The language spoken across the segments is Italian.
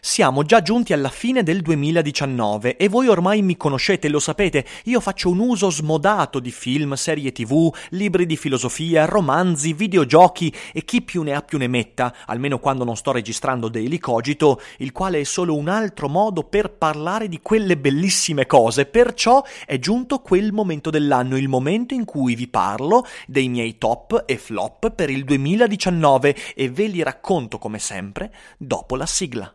Siamo già giunti alla fine del 2019 e voi ormai mi conoscete, lo sapete, io faccio un uso smodato di film, serie tv, libri di filosofia, romanzi, videogiochi e chi più ne ha più ne metta, almeno quando non sto registrando Daily Cogito, il quale è solo un altro modo per parlare di quelle bellissime cose, perciò è giunto quel momento dell'anno, il momento in cui vi parlo dei miei top e flop per il 2019 e ve li racconto come sempre dopo la sigla.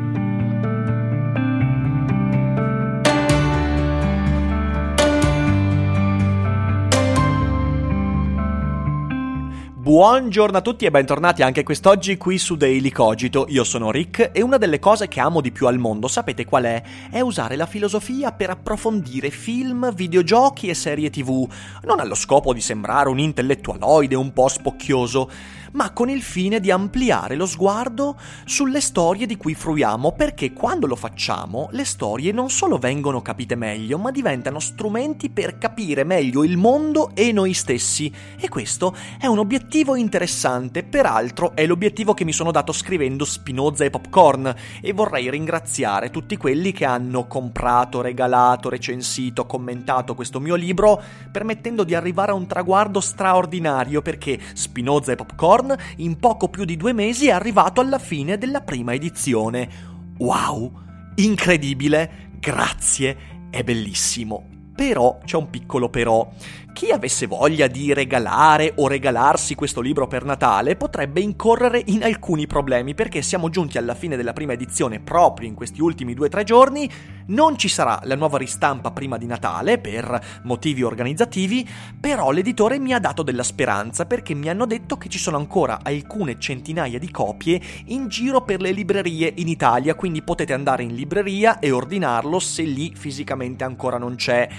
Buongiorno a tutti e bentornati anche quest'oggi qui su Daily Cogito. Io sono Rick e una delle cose che amo di più al mondo, sapete qual è? È usare la filosofia per approfondire film, videogiochi e serie tv, non allo scopo di sembrare un intellettualoide un po' spocchioso ma con il fine di ampliare lo sguardo sulle storie di cui fruiamo, perché quando lo facciamo le storie non solo vengono capite meglio, ma diventano strumenti per capire meglio il mondo e noi stessi. E questo è un obiettivo interessante, peraltro è l'obiettivo che mi sono dato scrivendo Spinoza e Popcorn, e vorrei ringraziare tutti quelli che hanno comprato, regalato, recensito, commentato questo mio libro, permettendo di arrivare a un traguardo straordinario, perché Spinoza e Popcorn Born in poco più di due mesi è arrivato alla fine della prima edizione. Wow! Incredibile! Grazie! È bellissimo. Però c'è un piccolo però. Chi avesse voglia di regalare o regalarsi questo libro per Natale potrebbe incorrere in alcuni problemi perché siamo giunti alla fine della prima edizione proprio in questi ultimi due o tre giorni, non ci sarà la nuova ristampa prima di Natale per motivi organizzativi, però l'editore mi ha dato della speranza perché mi hanno detto che ci sono ancora alcune centinaia di copie in giro per le librerie in Italia, quindi potete andare in libreria e ordinarlo se lì fisicamente ancora non c'è.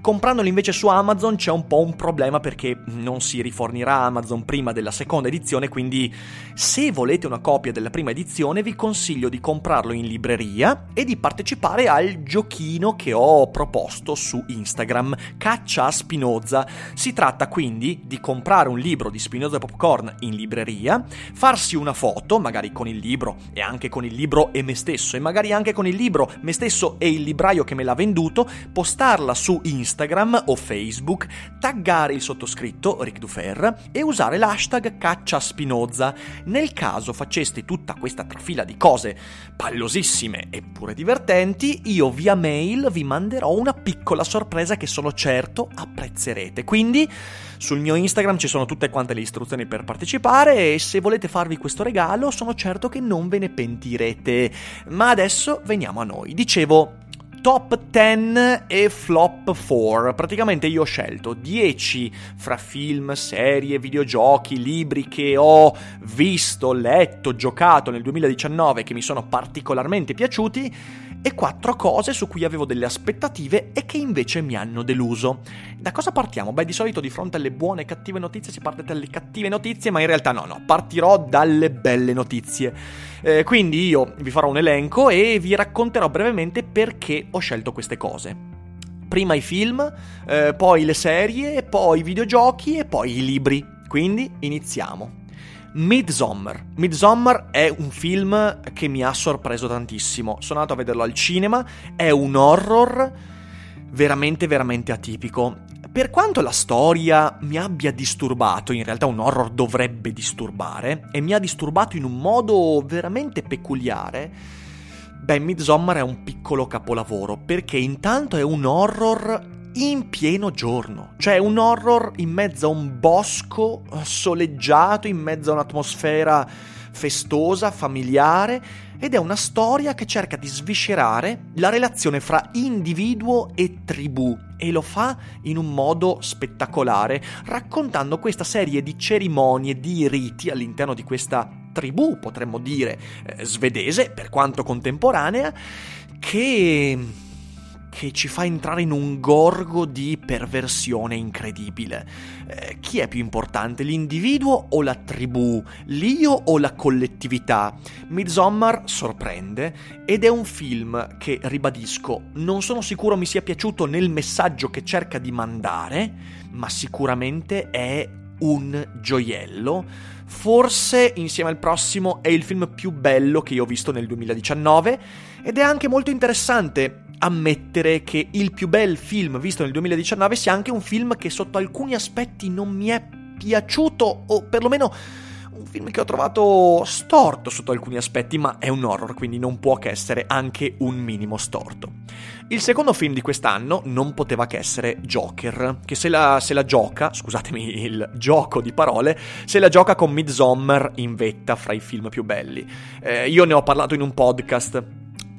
Comprandolo invece su Amazon c'è un po' un problema perché non si rifornirà Amazon prima della seconda edizione, quindi se volete una copia della prima edizione vi consiglio di comprarlo in libreria e di partecipare al giochino che ho proposto su Instagram, Caccia a Spinoza. Si tratta quindi di comprare un libro di Spinoza Popcorn in libreria, farsi una foto, magari con il libro e anche con il libro e me stesso, e magari anche con il libro, me stesso e il libraio che me l'ha venduto, postarla su Instagram Instagram o Facebook, taggare il sottoscritto Ric Dufer e usare l'hashtag caccia Spinoza. Nel caso faceste tutta questa trafila di cose pallosissime eppure divertenti, io via mail vi manderò una piccola sorpresa che sono certo apprezzerete. Quindi sul mio Instagram ci sono tutte quante le istruzioni per partecipare e se volete farvi questo regalo sono certo che non ve ne pentirete. Ma adesso veniamo a noi. Dicevo, top 10 e flop 4. Praticamente io ho scelto 10 fra film, serie, videogiochi, libri che ho visto, letto, giocato nel 2019 che mi sono particolarmente piaciuti e quattro cose su cui avevo delle aspettative e che invece mi hanno deluso. Da cosa partiamo? Beh, di solito di fronte alle buone e cattive notizie si parte dalle cattive notizie, ma in realtà no, no, partirò dalle belle notizie. Eh, quindi io vi farò un elenco e vi racconterò brevemente perché ho scelto queste cose. Prima i film, eh, poi le serie, poi i videogiochi e poi i libri. Quindi iniziamo. Midsommar. Midsommar è un film che mi ha sorpreso tantissimo. Sono andato a vederlo al cinema, è un horror veramente veramente atipico. Per quanto la storia mi abbia disturbato, in realtà un horror dovrebbe disturbare, e mi ha disturbato in un modo veramente peculiare, beh, Midsommar è un piccolo capolavoro, perché intanto è un horror in pieno giorno, cioè un horror in mezzo a un bosco soleggiato, in mezzo a un'atmosfera festosa, familiare, ed è una storia che cerca di sviscerare la relazione fra individuo e tribù e lo fa in un modo spettacolare, raccontando questa serie di cerimonie, di riti all'interno di questa tribù, potremmo dire, eh, svedese, per quanto contemporanea, che che ci fa entrare in un gorgo di perversione incredibile. Eh, chi è più importante, l'individuo o la tribù, l'io o la collettività? Midsommar sorprende ed è un film che, ribadisco, non sono sicuro mi sia piaciuto nel messaggio che cerca di mandare, ma sicuramente è un gioiello. Forse insieme al prossimo è il film più bello che io ho visto nel 2019 ed è anche molto interessante ammettere che il più bel film visto nel 2019 sia anche un film che sotto alcuni aspetti non mi è piaciuto o perlomeno un film che ho trovato storto sotto alcuni aspetti, ma è un horror, quindi non può che essere anche un minimo storto. Il secondo film di quest'anno non poteva che essere Joker, che se la, se la gioca, scusatemi il gioco di parole, se la gioca con Midsommar in vetta fra i film più belli. Eh, io ne ho parlato in un podcast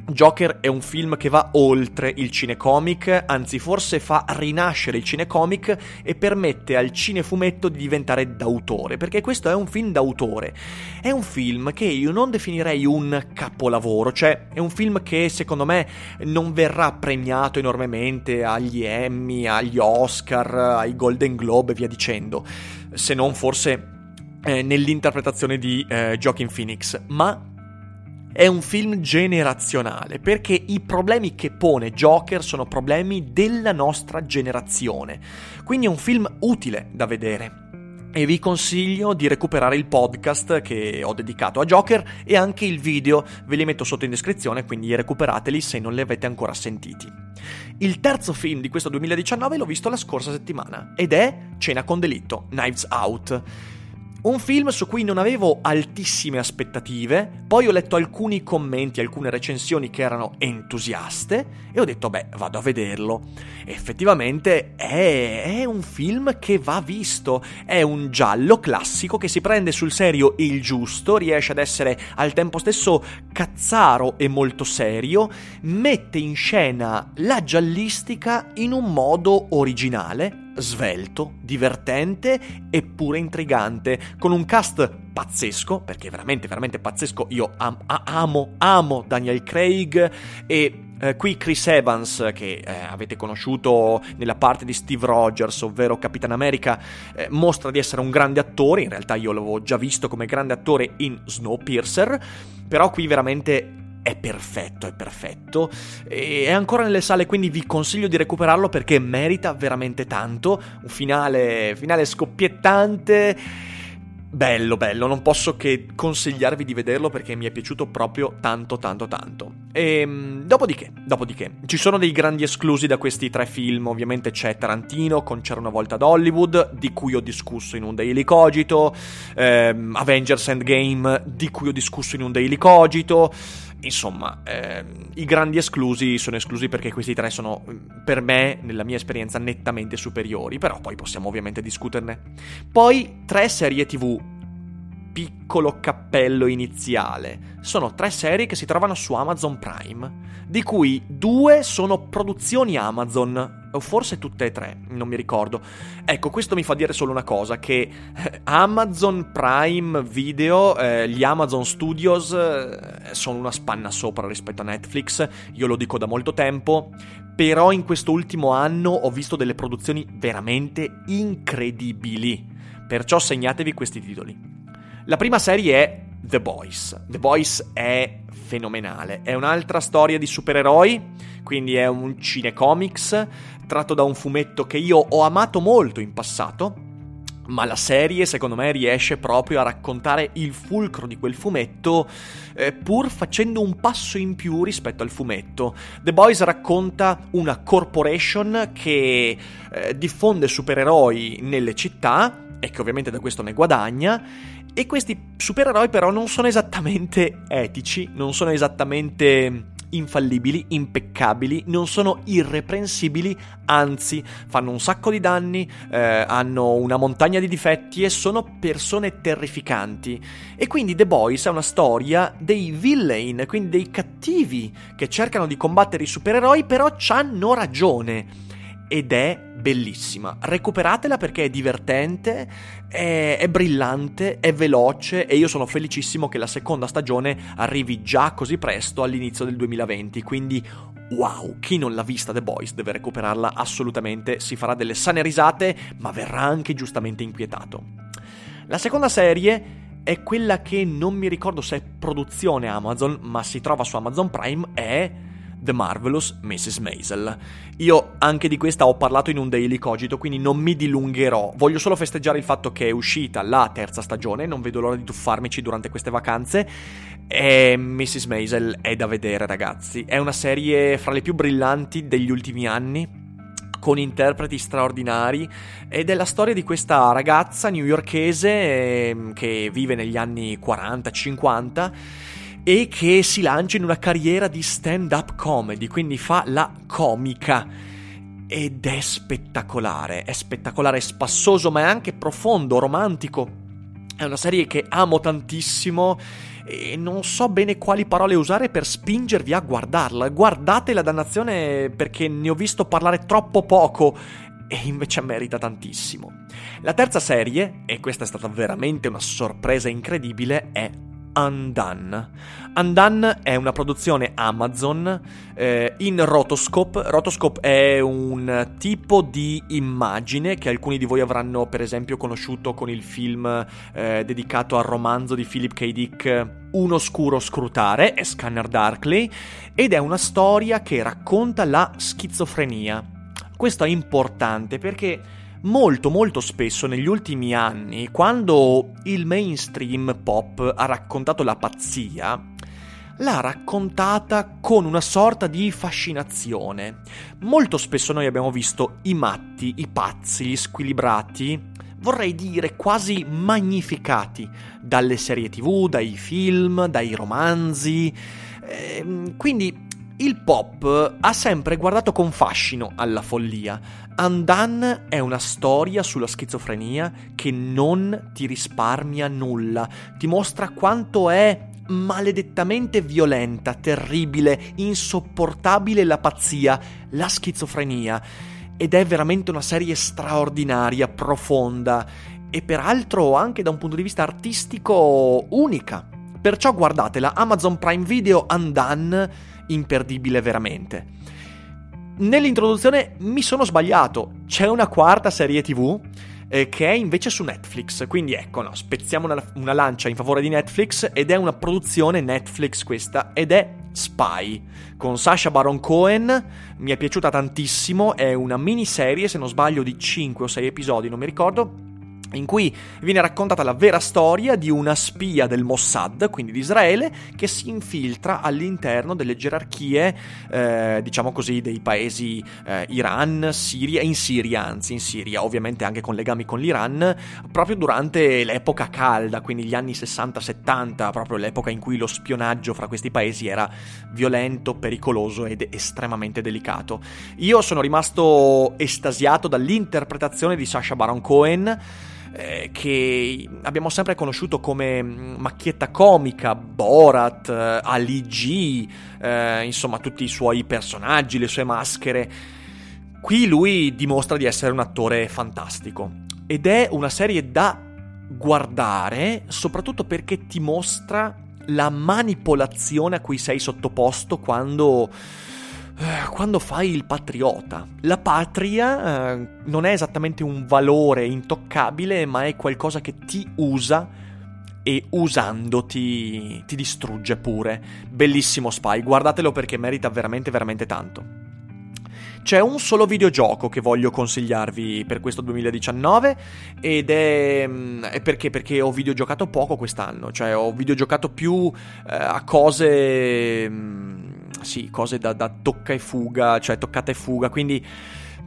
Joker è un film che va oltre il cinecomic, anzi forse fa rinascere il cinecomic e permette al cinefumetto di diventare d'autore, perché questo è un film d'autore. È un film che io non definirei un capolavoro, cioè è un film che secondo me non verrà premiato enormemente agli Emmy, agli Oscar, ai Golden Globe e via dicendo, se non forse eh, nell'interpretazione di eh, Joaquin Phoenix, ma è un film generazionale perché i problemi che pone Joker sono problemi della nostra generazione. Quindi è un film utile da vedere. E vi consiglio di recuperare il podcast che ho dedicato a Joker e anche il video, ve li metto sotto in descrizione, quindi recuperateli se non li avete ancora sentiti. Il terzo film di questo 2019 l'ho visto la scorsa settimana ed è Cena con delitto, Knives Out. Un film su cui non avevo altissime aspettative, poi ho letto alcuni commenti, alcune recensioni che erano entusiaste e ho detto beh vado a vederlo. effettivamente è, è, un film che va visto, è un giallo classico che si prende sul serio il giusto, riesce ad essere al tempo stesso cazzaro e molto serio, mette in scena la giallistica in un modo originale, svelto, divertente eppure intrigante, con un cast pazzesco, perché veramente, veramente pazzesco. Io am- amo, amo Daniel Craig e eh, qui Chris Evans, che eh, avete conosciuto nella parte di Steve Rogers, ovvero Capitan America, eh, mostra di essere un grande attore. In realtà io l'avevo già visto come grande attore in Snowpiercer, però qui veramente è perfetto, è perfetto. E è ancora nelle sale, quindi vi consiglio di recuperarlo perché merita veramente tanto. Un finale, finale scoppiettante. Bello, bello, non posso che consigliarvi di vederlo perché mi è piaciuto proprio tanto, tanto, tanto. E ehm, dopodiché, dopodiché, ci sono dei grandi esclusi da questi tre film, ovviamente c'è Tarantino con C'era una volta ad Hollywood, di cui ho discusso in un Daily Cogito, ehm, Avengers Endgame, di cui ho discusso in un Daily Cogito, Insomma, ehm, i grandi esclusi sono esclusi perché questi tre sono, mm, per me, nella mia esperienza, nettamente superiori, però poi possiamo ovviamente discuterne. Poi tre serie TV piccolo cappello iniziale. Sono tre serie che si trovano su Amazon Prime, di cui due sono produzioni Amazon, o forse tutte e tre, non mi ricordo. Ecco, questo mi fa dire solo una cosa, che eh, Amazon Prime Video, eh, gli Amazon Studios eh, sono una spanna sopra rispetto a Netflix, io lo dico da molto tempo, però in questo ultimo anno ho visto delle produzioni veramente incredibili. Perciò segnatevi questi titoli. La prima serie è The Boys. The Boys è fenomenale, è un'altra storia di supereroi, quindi è un cinecomics tratto da un fumetto che io ho amato molto in passato ma la serie secondo me riesce proprio a raccontare il fulcro di quel fumetto eh, pur facendo un passo in più rispetto al fumetto. The Boys racconta una corporation che eh, diffonde supereroi nelle città e che ovviamente da questo ne guadagna e questi supereroi però non sono esattamente etici, non sono esattamente infallibili, impeccabili, non sono irreprensibili, anzi fanno un sacco di danni, eh, hanno una montagna di difetti e sono persone terrificanti. E quindi The Boys è una storia dei villain, quindi dei cattivi che cercano di combattere i supereroi, però hanno ragione ed è bellissima. Recuperatela perché è divertente, è, è, brillante, è veloce e io sono felicissimo che la seconda stagione arrivi già così presto all'inizio del 2020. Quindi, wow, chi non l'ha vista The Boys deve recuperarla assolutamente, si farà delle sane risate, ma verrà anche giustamente inquietato. La seconda serie è quella che non mi ricordo se è produzione Amazon, ma si trova su Amazon Prime, è The Marvelous Mrs. Maisel. Io anche di questa ho parlato in un daily cogito, quindi non mi dilungherò. Voglio solo festeggiare il fatto che è uscita la terza stagione, non vedo l'ora di tuffarmici durante queste vacanze. E Mrs. Maisel è da vedere, ragazzi. È una serie fra le più brillanti degli ultimi anni con interpreti straordinari ed è la storia di questa ragazza newyorkese ehm, che vive negli anni 40-50 e che si lancia in una carriera di stand-up comedy, quindi fa la comica. Ed è spettacolare, è spettacolare, è spassoso, ma è anche profondo, romantico. È una serie che amo tantissimo e non so bene quali parole usare per spingervi a guardarla. Guardate la dannazione perché ne ho visto parlare troppo poco e invece merita tantissimo. La terza serie, e questa è stata veramente una sorpresa incredibile, è Undone. Undone è una produzione Amazon eh, in rotoscope. Rotoscope è un tipo di immagine che alcuni di voi avranno per esempio conosciuto con il film eh, dedicato al romanzo di Philip K. Dick Un oscuro scrutare, è Scanner Darkly, ed è una storia che racconta la schizofrenia. Questo è importante perché molto molto spesso negli ultimi anni, quando il mainstream pop ha raccontato la pazzia, l'ha raccontata con una sorta di fascinazione. Molto spesso noi abbiamo visto i matti, i pazzi, gli squilibrati, vorrei dire quasi magnificati dalle serie tv, dai film, dai romanzi. Ehm, quindi il pop ha sempre guardato con fascino alla follia. Undone è una storia sulla schizofrenia che non ti risparmia nulla, ti mostra quanto è maledettamente violenta, terribile, insopportabile la pazzia, la schizofrenia. Ed è veramente una serie straordinaria, profonda e peraltro anche da un punto di vista artistico unica. Perciò guardatela, Amazon Prime Video Undone imperdibile veramente. Nell'introduzione mi sono sbagliato, c'è una quarta serie tv eh, che è invece su Netflix, quindi ecco, no, spezziamo una, una lancia in favore di Netflix ed è una produzione Netflix questa ed è Spy con Sasha Baron Cohen. Mi è piaciuta tantissimo. È una miniserie, se non sbaglio, di 5 o 6 episodi, non mi ricordo in cui viene raccontata la vera storia di una spia del Mossad, quindi di Israele, che si infiltra all'interno delle gerarchie, eh, diciamo così, dei paesi eh, Iran, Siria, in Siria, anzi in Siria, ovviamente anche con legami con l'Iran, proprio durante l'epoca calda, quindi gli anni 60-70, proprio l'epoca in cui lo spionaggio fra questi paesi era violento, pericoloso ed estremamente delicato. Io sono rimasto estasiato dall'interpretazione di Sasha Baron Cohen, eh, che abbiamo sempre conosciuto come mm, macchietta comica, Borat, eh, Ali G, eh, insomma tutti i suoi personaggi, le sue maschere. Qui lui dimostra di essere un attore fantastico ed è una serie da guardare soprattutto perché ti mostra la manipolazione a cui sei sottoposto quando quando fai il patriota. La patria eh, non è esattamente un valore intoccabile, ma è qualcosa che ti usa e usandoti ti distrugge pure. Bellissimo Spy, guardatelo perché merita veramente veramente tanto. C'è un solo videogioco che voglio consigliarvi per questo 2019 ed è, mm, è perché? Perché ho videogiocato poco quest'anno, cioè ho videogiocato più eh, a cose... Sì, cose da, da tocca e fuga, cioè toccata e fuga, quindi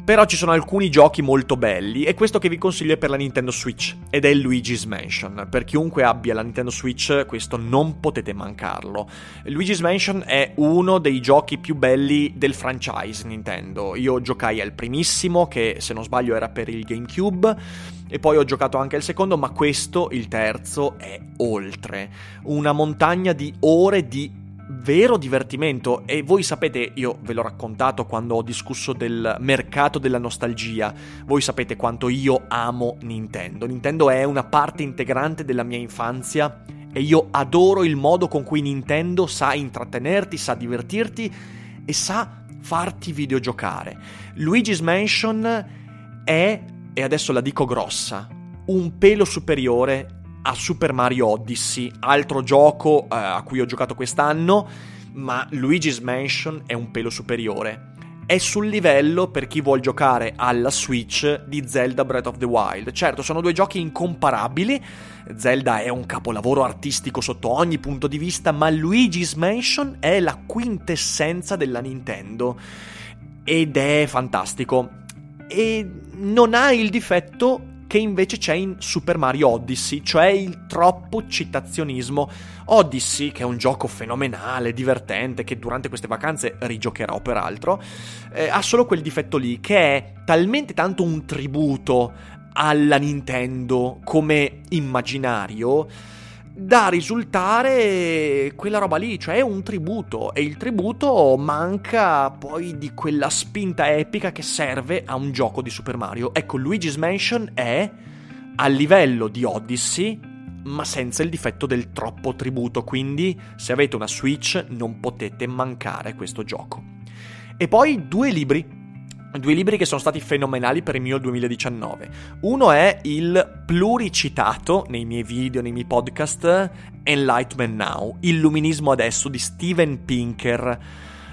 però ci sono alcuni giochi molto belli e questo che vi consiglio è per la Nintendo Switch ed è Luigi's Mansion. Per chiunque abbia la Nintendo Switch questo non potete mancarlo. Luigi's Mansion è uno dei giochi più belli del franchise Nintendo. Io giocai al primissimo che se non sbaglio era per il GameCube e poi ho giocato anche il secondo, ma questo, il terzo, è oltre. Una montagna di ore di vero divertimento e voi sapete, io ve l'ho raccontato quando ho discusso del mercato della nostalgia, voi sapete quanto io amo Nintendo. Nintendo è una parte integrante della mia infanzia e io adoro il modo con cui Nintendo sa intrattenerti, sa divertirti e sa farti videogiocare. Luigi's Mansion è, e adesso la dico grossa, un pelo superiore a Super Mario Odyssey, altro gioco eh, a cui ho giocato quest'anno, ma Luigi's Mansion è un pelo superiore. È sul livello per chi vuole giocare alla Switch di Zelda Breath of the Wild. Certo, sono due giochi incomparabili. Zelda è un capolavoro artistico sotto ogni punto di vista, ma Luigi's Mansion è la quintessenza della Nintendo. Ed è fantastico. E non ha il difetto che invece c'è in Super Mario Odyssey, cioè il troppo citazionismo. Odyssey, che è un gioco fenomenale, divertente, che durante queste vacanze rigiocherò peraltro, eh, ha solo quel difetto lì, che è talmente tanto un tributo alla Nintendo come immaginario da risultare quella roba lì, cioè un tributo e il tributo manca poi di quella spinta epica che serve a un gioco di Super Mario. Ecco, Luigi's Mansion è a livello di Odyssey, ma senza il difetto del troppo tributo, quindi se avete una Switch non potete mancare questo gioco. E poi due libri due libri che sono stati fenomenali per il mio 2019. Uno è il pluricitato nei miei video, nei miei podcast, Enlightenment Now, Illuminismo adesso di Steven Pinker.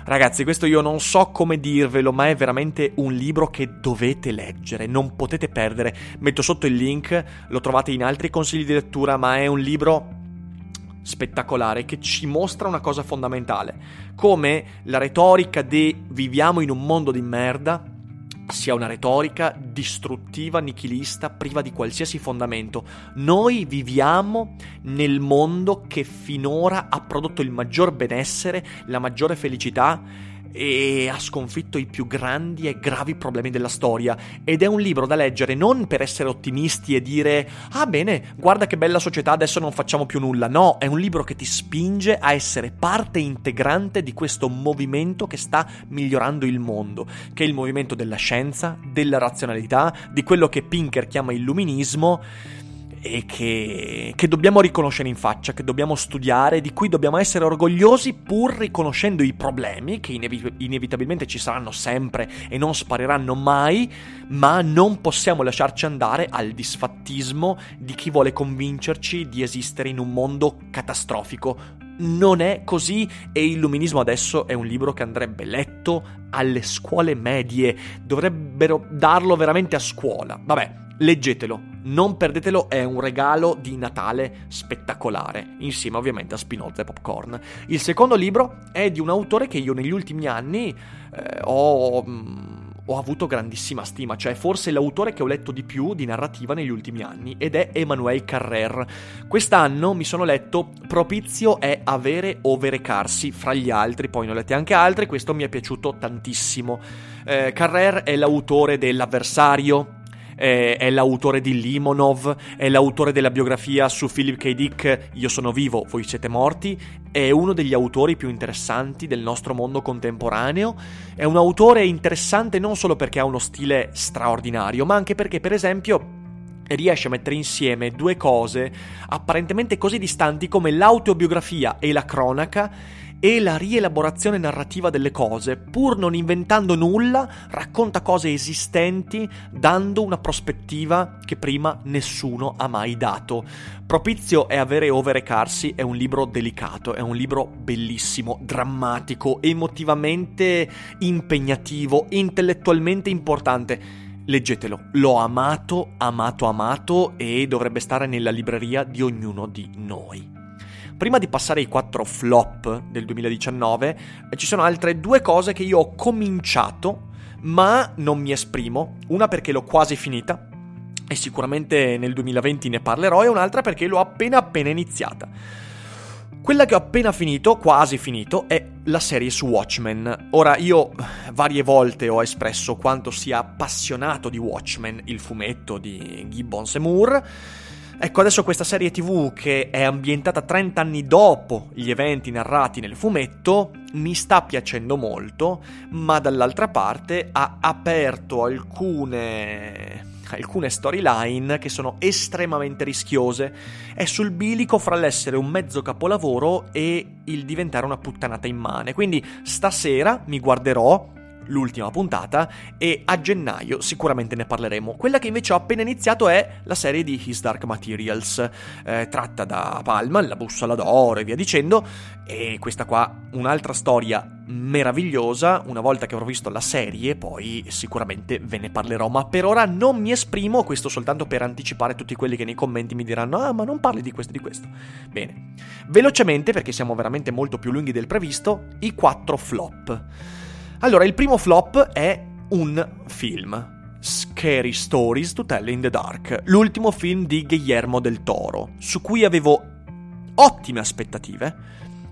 Ragazzi, questo io non so come dirvelo, ma è veramente un libro che dovete leggere, non potete perdere. Metto sotto il link, lo trovate in altri consigli di lettura, ma è un libro spettacolare che ci mostra una cosa fondamentale, come la retorica di viviamo in un mondo di merda sia una retorica distruttiva, nichilista, priva di qualsiasi fondamento. Noi viviamo nel mondo che finora ha prodotto il maggior benessere, la maggiore felicità e ha sconfitto i più grandi e gravi problemi della storia ed è un libro da leggere non per essere ottimisti e dire ah bene, guarda che bella società, adesso non facciamo più nulla. No, è un libro che ti spinge a essere parte integrante di questo movimento che sta migliorando il mondo, che è il movimento della scienza, della razionalità, di quello che Pinker chiama illuminismo e che, che, dobbiamo riconoscere in faccia, che dobbiamo studiare, di cui dobbiamo essere orgogliosi pur riconoscendo i problemi che inevi- inevitabilmente ci saranno sempre e non spariranno mai, ma non possiamo lasciarci andare al disfattismo di chi vuole convincerci di esistere in un mondo catastrofico. Non è così e Illuminismo adesso è un libro che andrebbe letto alle scuole medie, dovrebbero darlo veramente a scuola. Vabbè, leggetelo, non perdetelo, è un regalo di Natale spettacolare, insieme ovviamente a Spinoza e Popcorn. Il secondo libro è di un autore che io negli ultimi anni eh, ho, mm, ho avuto grandissima stima, cioè forse l'autore che ho letto di più di narrativa negli ultimi anni, ed è Emmanuel Carrer. Quest'anno mi sono letto Propizio è avere o verecarsi, fra gli altri, poi ne ho letti anche altri, questo mi è piaciuto tantissimo. Eh, Carrer è l'autore dell'Avversario, eh, è l'autore di Limonov, è l'autore della biografia su Philip K. Dick Io sono vivo, voi siete morti, è uno degli autori più interessanti del nostro mondo contemporaneo, è un autore interessante non solo perché ha uno stile straordinario, ma anche perché per esempio riesce a mettere insieme due cose apparentemente così distanti come l'autobiografia e la cronaca e la rielaborazione narrativa delle cose, pur non inventando nulla, racconta cose esistenti dando una prospettiva che prima nessuno ha mai dato. Propizio è avere o recarsi è un libro delicato, è un libro bellissimo, drammatico, emotivamente impegnativo, intellettualmente importante. Leggetelo, l'ho amato, amato, amato e dovrebbe stare nella libreria di ognuno di noi. Prima di passare ai quattro flop del 2019, eh, ci sono altre due cose che io ho cominciato, ma non mi esprimo. Una perché l'ho quasi finita, e sicuramente nel 2020 ne parlerò, e un'altra perché l'ho appena appena iniziata. Quella che ho appena finito, quasi finito, è la serie su Watchmen. Ora, io varie volte ho espresso quanto sia appassionato di Watchmen, il fumetto di Gibbons e Moore Ecco, adesso questa serie TV che è ambientata 30 anni dopo gli eventi narrati nel fumetto mi sta piacendo molto, ma dall'altra parte ha aperto alcune alcune storyline che sono estremamente rischiose. È sul bilico fra l'essere un mezzo capolavoro e il diventare una puttanata immane. Quindi stasera mi guarderò l'ultima puntata e a gennaio sicuramente ne parleremo. Quella che invece ho appena iniziato è la serie di His Dark Materials, eh, tratta da Palma, La bussola d'oro e via dicendo, e questa qua un'altra storia meravigliosa, una volta che avrò visto la serie poi sicuramente ve ne parlerò, ma per ora non mi esprimo, questo soltanto per anticipare tutti quelli che nei commenti mi diranno ah ma non parli di questo e di questo. Bene, velocemente perché siamo veramente molto più lunghi del previsto, i quattro flop. Allora, il primo flop è un film. Scary Stories to Tell in the Dark, l'ultimo film di Guillermo del Toro, su cui avevo ottime aspettative,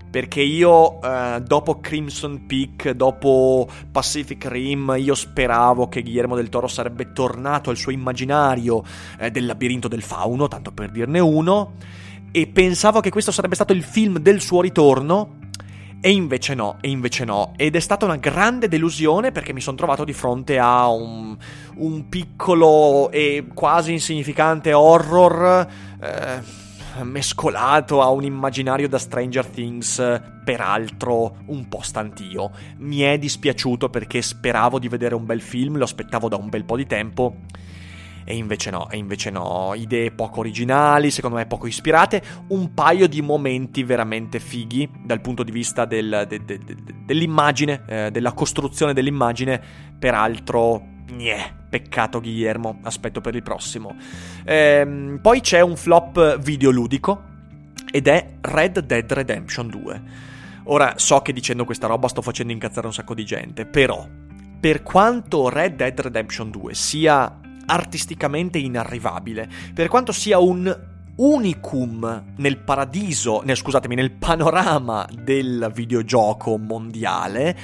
perché io eh, dopo Crimson Peak, dopo Pacific Rim, io speravo che Guillermo del Toro sarebbe tornato al suo immaginario eh, del labirinto del fauno, tanto per dirne uno, e pensavo che questo sarebbe stato il film del suo ritorno, e invece no, e invece no. Ed è stata una grande delusione perché mi sono trovato di fronte a un, un piccolo e quasi insignificante horror eh, mescolato a un immaginario da Stranger Things, peraltro un po' stantio. Mi è dispiaciuto perché speravo di vedere un bel film, lo aspettavo da un bel po' di tempo e invece no, e invece no, idee poco originali, secondo me poco ispirate, un paio di momenti veramente fighi dal punto di vista del, de, de, de, dell'immagine, eh, della costruzione dell'immagine, peraltro, niente. Peccato Guillermo, aspetto per il prossimo. Ehm, poi c'è un flop videoludico ed è Red Dead Redemption 2. Ora so che dicendo questa roba sto facendo incazzare un sacco di gente, però per quanto Red Dead Redemption 2 sia artisticamente inarrivabile, per quanto sia un unicum nel paradiso, nel, scusatemi, nel panorama del videogioco mondiale,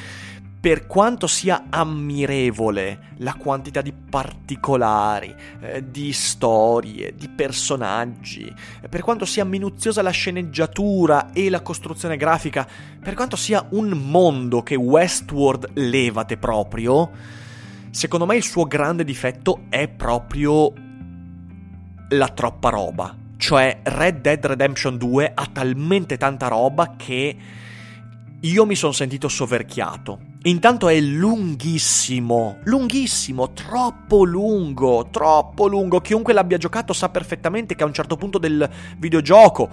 per quanto sia ammirevole la quantità di particolari, eh, di storie, di personaggi, per quanto sia minuziosa la sceneggiatura e la costruzione grafica, per quanto sia un mondo che Westworld levate proprio, Secondo me il suo grande difetto è proprio la troppa roba. Cioè Red Dead Redemption 2 ha talmente tanta roba che io mi sono sentito soverchiato. Intanto è lunghissimo, lunghissimo, troppo lungo, troppo lungo. Chiunque l'abbia giocato sa perfettamente che a un certo punto del videogioco,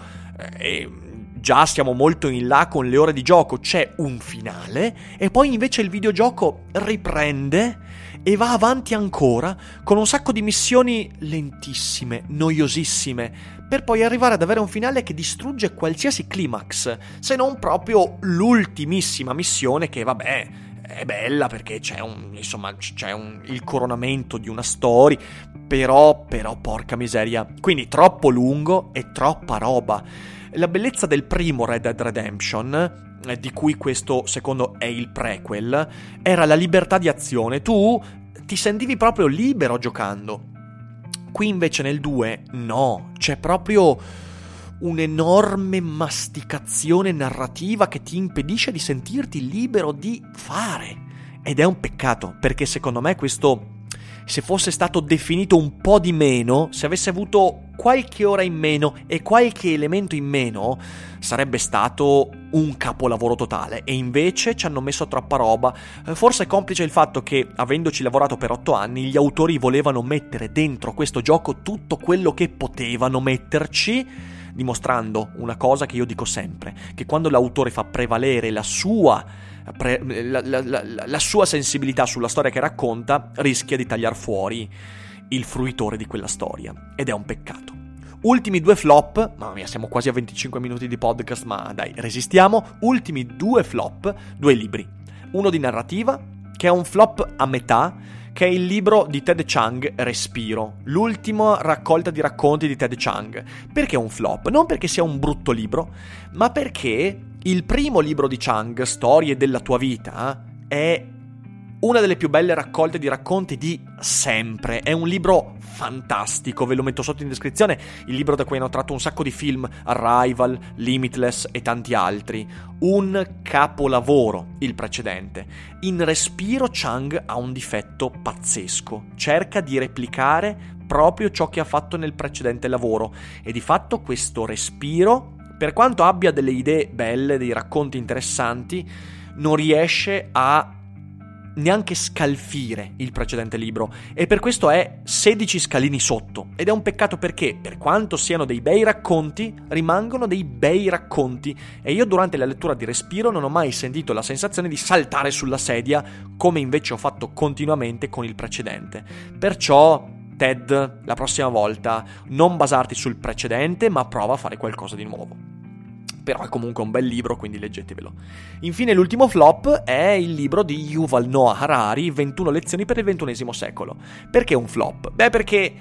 eh, già siamo molto in là con le ore di gioco, c'è un finale e poi invece il videogioco riprende e va avanti ancora con un sacco di missioni lentissime, noiosissime, per poi arrivare ad avere un finale che distrugge qualsiasi climax, se non proprio l'ultimissima missione che vabbè è bella perché c'è un insomma c'è un, il coronamento di una story però però porca miseria. Quindi troppo lungo e troppa roba. La bellezza del primo Red Dead Redemption di cui questo secondo è il prequel, era la libertà di azione. Tu ti sentivi proprio libero giocando. Qui invece nel 2 no, c'è proprio un'enorme masticazione narrativa che ti impedisce di sentirti libero di fare. Ed è un peccato, perché secondo me questo se fosse stato definito un po' di meno, se avesse avuto qualche ora in meno e qualche elemento in meno, sarebbe stato un capolavoro totale. E invece ci hanno messo troppa roba. Eh, forse è complice il fatto che, avendoci lavorato per otto anni, gli autori volevano mettere dentro questo gioco tutto quello che potevano metterci dimostrando una cosa che io dico sempre, che quando l'autore fa prevalere la sua, pre, la, la, la, la sua sensibilità sulla storia che racconta, rischia di tagliare fuori il fruitore di quella storia. Ed è un peccato. Ultimi due flop, mamma mia, siamo quasi a 25 minuti di podcast, ma dai, resistiamo. Ultimi due flop, due libri. Uno di narrativa, che è un flop a metà, che è il libro di Ted Chang, Respiro, l'ultima raccolta di racconti di Ted Chang. Perché è un flop? Non perché sia un brutto libro, ma perché il primo libro di Chang, Storie della tua vita, è una delle più belle raccolte di racconti di sempre. È un libro fantastico, ve lo metto sotto in descrizione, il libro da cui hanno tratto un sacco di film, Arrival, Limitless e tanti altri. Un capolavoro il precedente. In Respiro Chang ha un difetto pazzesco, cerca di replicare proprio ciò che ha fatto nel precedente lavoro e di fatto questo Respiro, per quanto abbia delle idee belle, dei racconti interessanti, non riesce a neanche scalfire il precedente libro. E per questo è 16 scalini sotto. Ed è un peccato perché per quanto siano dei bei racconti rimangono dei bei racconti. E io durante la lettura di Respiro non ho mai sentito la sensazione di saltare sulla sedia come invece ho fatto continuamente con il precedente. Perciò Ted la prossima volta non basarti sul precedente ma prova a fare qualcosa di nuovo però è comunque un bel libro, quindi leggetevelo. Infine l'ultimo flop è il libro di Yuval Noah Harari, 21 lezioni per il XXI secolo. Perché un flop? Beh, perché...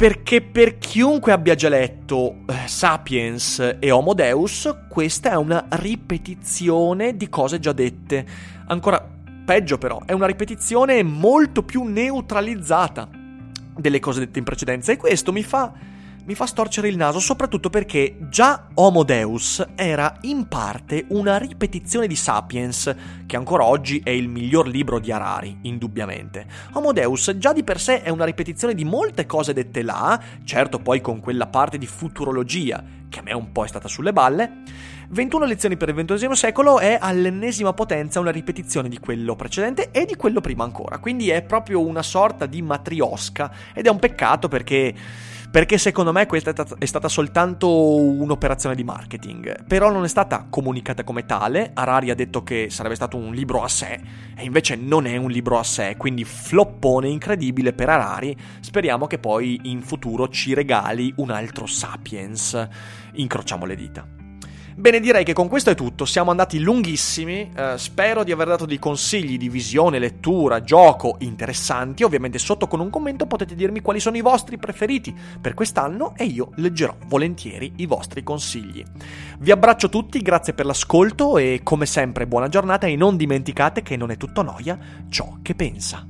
Perché per chiunque abbia già letto eh, Sapiens e Homo Deus, questa è una ripetizione di cose già dette. Ancora peggio però, è una ripetizione molto più neutralizzata delle cose dette in precedenza e questo mi fa mi fa storcere il naso soprattutto perché già Homo Deus era in parte una ripetizione di Sapiens, che ancora oggi è il miglior libro di Harari, indubbiamente. Homo Deus già di per sé è una ripetizione di molte cose dette là, certo poi con quella parte di futurologia, che a me un po' è stata sulle balle. 21 lezioni per il XX secolo è all'ennesima potenza una ripetizione di quello precedente e di quello prima ancora, quindi è proprio una sorta di matriosca ed è un peccato perché perché secondo me questa è stata soltanto un'operazione di marketing, però non è stata comunicata come tale, Harari ha detto che sarebbe stato un libro a sé e invece non è un libro a sé, quindi floppone incredibile per Harari, speriamo che poi in futuro ci regali un altro Sapiens, incrociamo le dita. Bene, direi che con questo è tutto. Siamo andati lunghissimi. Eh, spero di aver dato dei consigli di visione, lettura, gioco interessanti. Ovviamente, sotto con un commento potete dirmi quali sono i vostri preferiti per quest'anno e io leggerò volentieri i vostri consigli. Vi abbraccio tutti, grazie per l'ascolto e come sempre buona giornata e non dimenticate che non è tutto noia ciò che pensa.